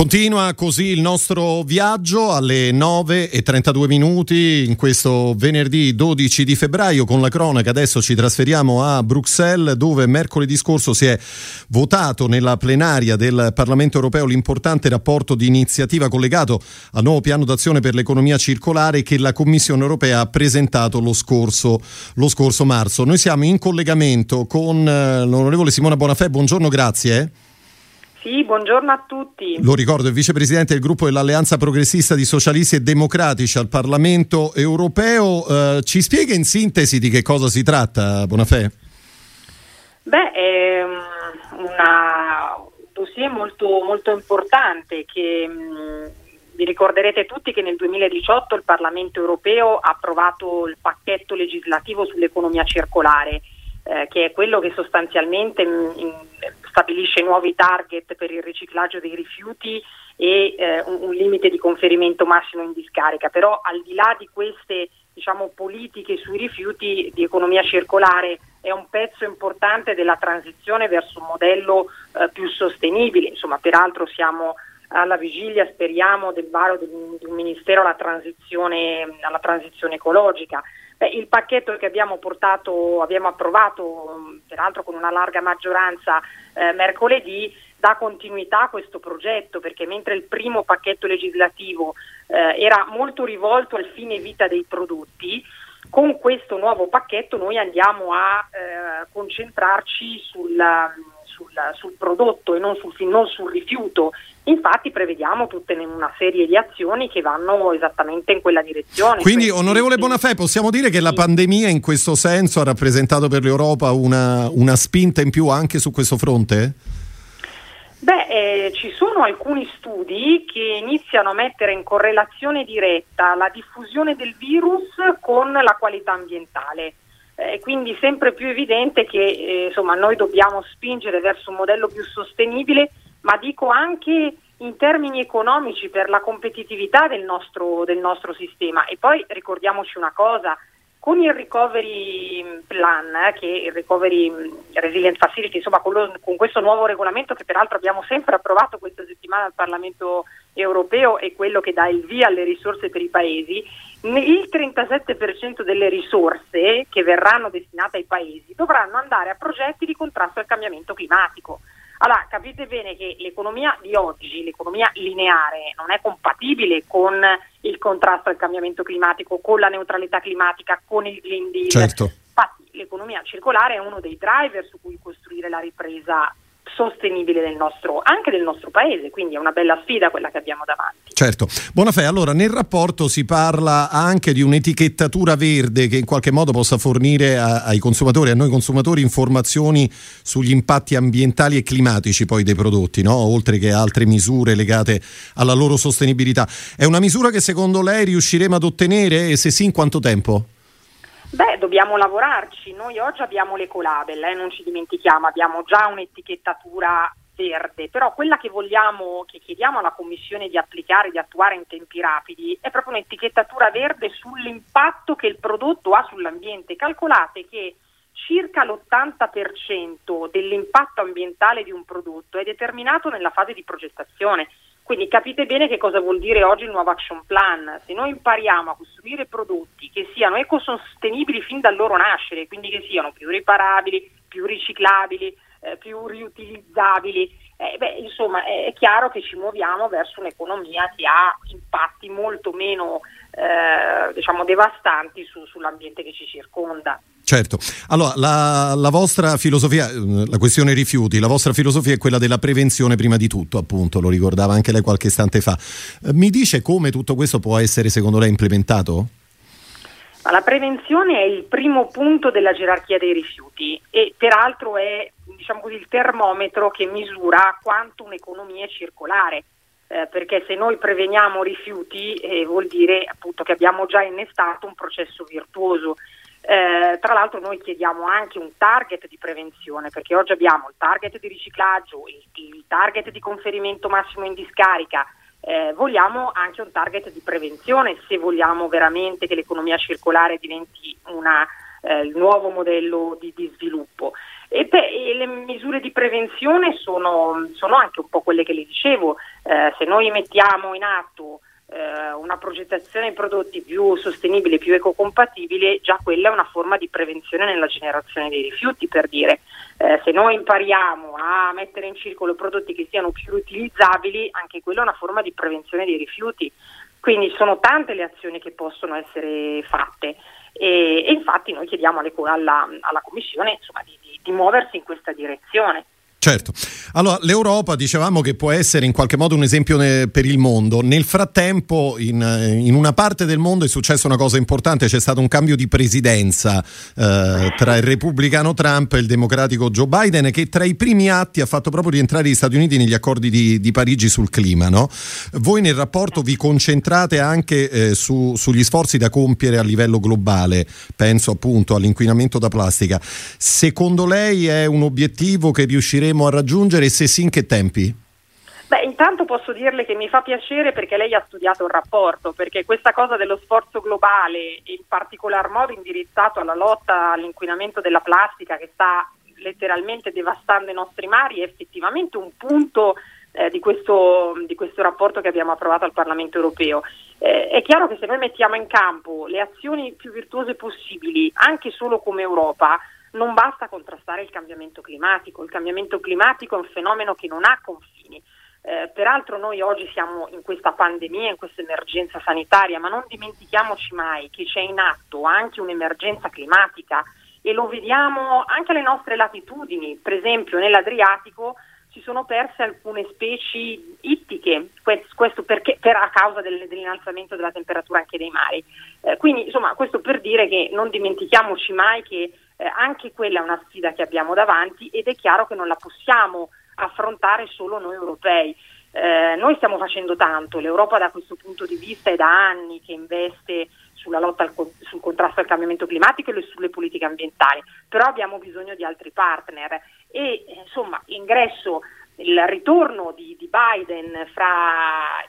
Continua così il nostro viaggio alle 9 e 32 minuti in questo venerdì 12 di febbraio con la cronaca. Adesso ci trasferiamo a Bruxelles dove mercoledì scorso si è votato nella plenaria del Parlamento europeo l'importante rapporto di iniziativa collegato al nuovo piano d'azione per l'economia circolare che la Commissione europea ha presentato lo scorso, lo scorso marzo. Noi siamo in collegamento con eh, l'onorevole Simona Bonafè. Buongiorno, grazie. Sì, buongiorno a tutti. Lo ricordo, è vicepresidente del gruppo dell'Alleanza Progressista di Socialisti e Democratici al Parlamento europeo. Eh, ci spiega in sintesi di che cosa si tratta, Bonafè? Beh, è mm, una, un dossier molto, molto importante che mh, mm, vi ricorderete tutti che nel 2018 il Parlamento europeo ha approvato il pacchetto legislativo sull'economia circolare eh, che è quello che sostanzialmente in, mm, in, stabilisce nuovi target per il riciclaggio dei rifiuti e eh, un, un, limite di conferimento massimo in discarica. Però al di là di queste diciamo, politiche sui rifiuti di economia circolare è un pezzo importante della transizione verso un modello eh, più sostenibile. Insomma, peraltro siamo alla vigilia, speriamo, del varo di un ministero alla transizione, alla transizione ecologica. Beh, il pacchetto che abbiamo portato, abbiamo approvato peraltro con una larga maggioranza eh, mercoledì, dà continuità a questo progetto perché mentre il primo pacchetto legislativo eh, era molto rivolto al fine vita dei prodotti, con questo nuovo pacchetto noi andiamo a eh, concentrarci sul, sul, sul, prodotto e non sul, non sul rifiuto Infatti prevediamo tutta una serie di azioni che vanno esattamente in quella direzione. Quindi, Quindi onorevole Bonafè, possiamo dire che la pandemia in questo senso ha rappresentato per l'Europa una, una spinta in più anche su questo fronte? Beh, eh, ci sono alcuni studi che iniziano a mettere in correlazione diretta la diffusione del virus con la qualità ambientale. È quindi sempre più evidente che eh, insomma, noi dobbiamo spingere verso un modello più sostenibile ma dico anche in termini economici per la competitività del nostro, del nostro sistema. E poi ricordiamoci una cosa, con il recovery plan, eh, che il recovery resilience facility, insomma con, lo, con, questo nuovo regolamento che peraltro abbiamo sempre approvato questa settimana al Parlamento europeo e quello che dà il via alle risorse per i paesi, il 37% delle risorse che verranno destinate ai paesi dovranno andare a progetti di contrasto al cambiamento climatico. Allora, capite bene che l'economia di oggi, l'economia lineare, non è compatibile con il contrasto al cambiamento climatico, con la neutralità climatica, con il Green Deal. Certo. Infatti l'economia circolare è uno dei driver su cui costruire la ripresa sostenibile del nostro, anche del nostro paese, quindi è una bella sfida quella che abbiamo davanti. Certo. Buonafè, allora nel rapporto si parla anche di un'etichettatura verde che in qualche modo possa fornire a, ai consumatori, a noi consumatori, informazioni sugli impatti ambientali e climatici poi dei prodotti, no? oltre che altre misure legate alla loro sostenibilità. È una misura che secondo lei riusciremo ad ottenere e se sì in quanto tempo? Beh, dobbiamo lavorarci. Noi oggi abbiamo l'ecolabel, eh, non ci dimentichiamo, abbiamo già un'etichettatura verde, però quella che vogliamo, che chiediamo alla Commissione di applicare, di attuare in tempi rapidi, è proprio un'etichettatura verde sull'impatto che il prodotto ha sull'ambiente. Calcolate che circa l'80% dell'impatto ambientale di un prodotto è determinato nella fase di progettazione. Quindi capite bene che cosa vuol dire oggi il nuovo action plan. Se noi impariamo a costruire prodotti che siano ecosostenibili fin dal loro nascere, quindi che siano più riparabili, più riciclabili, eh, più riutilizzabili, eh, beh, insomma è chiaro che ci muoviamo verso un'economia che ha impatti molto meno eh, diciamo, devastanti su, sull'ambiente che ci circonda. Certo, allora la, la, vostra filosofia, la questione rifiuti, la vostra filosofia è quella della prevenzione prima di tutto, appunto, lo ricordava anche lei qualche istante fa. Eh, mi dice come tutto questo può essere secondo lei implementato? La prevenzione è il primo punto della gerarchia dei rifiuti e peraltro è diciamo così, il termometro che misura quanto un'economia è circolare. Eh, perché se noi preveniamo rifiuti eh, vuol dire appunto che abbiamo già innestato un processo virtuoso eh, tra l'altro noi chiediamo anche un target di prevenzione perché oggi abbiamo il target di riciclaggio, il, il target di conferimento massimo in discarica, eh, vogliamo anche un target di prevenzione se vogliamo veramente che l'economia circolare diventi una, eh, il nuovo modello di, di sviluppo. E, beh, e le misure di prevenzione sono, sono, anche un po' quelle che le dicevo, eh, se noi mettiamo in atto eh, una progettazione di prodotti più sostenibile, più ecocompatibile, già quella è una forma di prevenzione nella generazione dei rifiuti, per dire. Eh, se noi impariamo a mettere in circolo prodotti che siano più utilizzabili, anche quella è una forma di prevenzione dei rifiuti. Quindi sono tante le azioni che possono essere fatte e, e infatti noi chiediamo alle, alla, alla Commissione insomma, di, di, di muoversi in questa direzione. Certo, allora l'Europa dicevamo che può essere in qualche modo un esempio per il mondo, nel frattempo in, in, una parte del mondo è successa una cosa importante, c'è stato un cambio di presidenza eh, tra il repubblicano Trump e il democratico Joe Biden che tra i primi atti ha fatto proprio rientrare gli Stati Uniti negli accordi di, di Parigi sul clima. No? Voi nel rapporto vi concentrate anche eh, su, sugli sforzi da compiere a livello globale, penso appunto all'inquinamento da plastica. Secondo lei è un obiettivo che riusciremo riusciremo a raggiungere e se sì in che tempi? Beh, intanto posso dirle che mi fa piacere perché lei ha studiato il rapporto, perché questa cosa dello sforzo globale, in particolar modo indirizzato alla lotta all'inquinamento della plastica che sta letteralmente devastando i nostri mari, è effettivamente un punto eh, di, questo, di, questo, rapporto che abbiamo approvato al Parlamento europeo. Eh, è chiaro che se noi mettiamo in campo le azioni più virtuose possibili, anche solo come Europa, non basta contrastare il cambiamento climatico, il cambiamento climatico è un fenomeno che non ha confini. Eh, peraltro noi oggi siamo in questa pandemia, in questa emergenza sanitaria, ma non dimentichiamoci mai che c'è in atto anche un'emergenza climatica e lo vediamo anche alle nostre latitudini, per esempio nell'Adriatico si sono perse alcune specie ittiche, questo perché, per, a causa del, dell'innalzamento della temperatura anche dei mari. Eh, quindi insomma questo per dire che non dimentichiamoci mai che eh, anche quella è una sfida che abbiamo davanti ed è chiaro che non la possiamo affrontare solo noi europei. Eh, noi stiamo facendo tanto, l'Europa da questo punto di vista è da anni che investe sulla lotta al, sul contrasto al cambiamento climatico e sulle politiche ambientali, però abbiamo bisogno di altri partner e insomma l'ingresso, il ritorno di, di Biden fra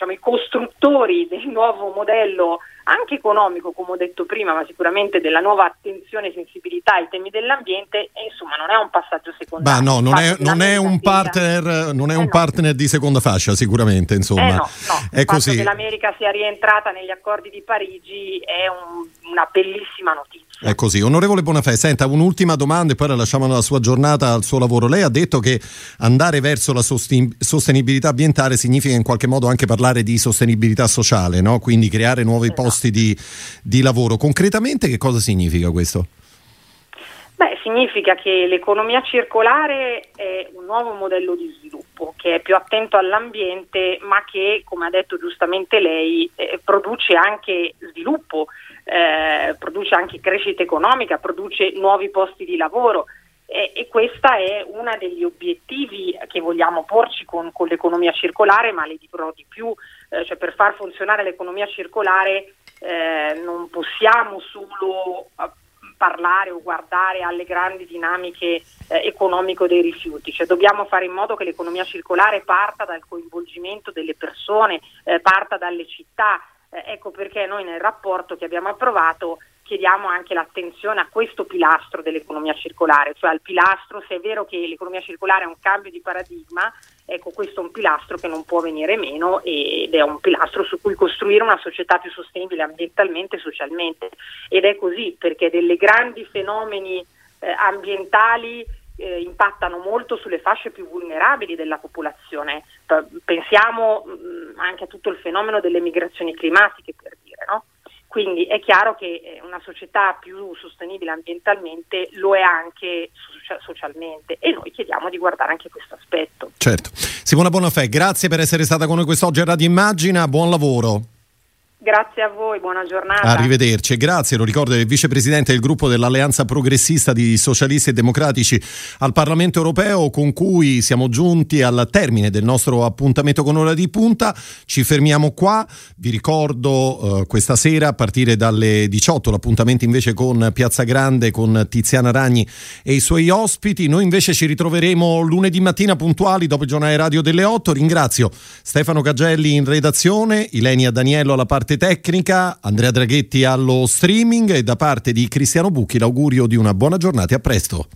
diciamo, i costruttori del nuovo modello anche economico, come ho detto prima, ma sicuramente della nuova attenzione e sensibilità ai temi dell'ambiente, e insomma non è un passaggio secondario. Bah, no, non è, non è, un partner, non è eh un partner di seconda fascia, sicuramente. Insomma. Eh no, no. È il così. che l'America sia rientrata negli accordi di Parigi è un, una bellissima notizia. È così. Onorevole Bonafè, senta un'ultima domanda e poi la lasciamo alla sua giornata, al suo lavoro. Lei ha detto che andare verso la sostenibilità ambientale significa in qualche modo anche parlare di sostenibilità sociale, no? quindi creare nuovi esatto. posti di, di lavoro. Concretamente che cosa significa questo? Beh, significa che l'economia circolare è un nuovo modello di sviluppo che è più attento all'ambiente ma che, come ha detto giustamente lei, eh, produce anche sviluppo eh, produce anche crescita economica, produce nuovi posti di lavoro. E, e questo è uno degli obiettivi che vogliamo porci con, con, l'economia circolare, ma le dirò di più, eh, cioè per far funzionare l'economia circolare eh, non possiamo solo eh, parlare o guardare alle grandi dinamiche eh, economico dei rifiuti, cioè dobbiamo fare in modo che l'economia circolare parta dal coinvolgimento delle persone, eh, parta dalle città, eh, ecco perché noi nel rapporto che abbiamo approvato chiediamo anche l'attenzione a questo pilastro dell'economia circolare, cioè al pilastro, se è vero che l'economia circolare è un cambio di paradigma, ecco questo è un pilastro che non può venire meno ed è un pilastro su cui costruire una società più sostenibile ambientalmente e socialmente. Ed è così perché delle grandi fenomeni eh, ambientali eh, impattano molto sulle fasce più vulnerabili della popolazione. Pensiamo mm, anche a tutto il fenomeno delle migrazioni climatiche, per dire, no? Quindi è chiaro che eh, una società più sostenibile ambientalmente lo è anche socialmente e noi chiediamo di guardare anche questo aspetto. Certo. Simona Bonafè, grazie per essere stata con noi quest'oggi a Radio Immagina, buon lavoro. Grazie a voi, buona giornata. Arrivederci, grazie. Lo ricordo il vicepresidente del gruppo dell'Alleanza Progressista di Socialisti e Democratici al Parlamento Europeo con cui siamo giunti al termine del nostro appuntamento con ora di punta. Ci fermiamo qua. Vi ricordo eh, questa sera a partire dalle 18 l'appuntamento invece con Piazza Grande con Tiziana Ragni e i suoi ospiti. Noi invece ci ritroveremo lunedì mattina puntuali dopo il giornale radio delle 8. Ringrazio Stefano Cagelli in redazione, Ilenia Daniello alla parte tecnica, Andrea Draghetti allo streaming e da parte di Cristiano Bucchi l'augurio di una buona giornata e a presto.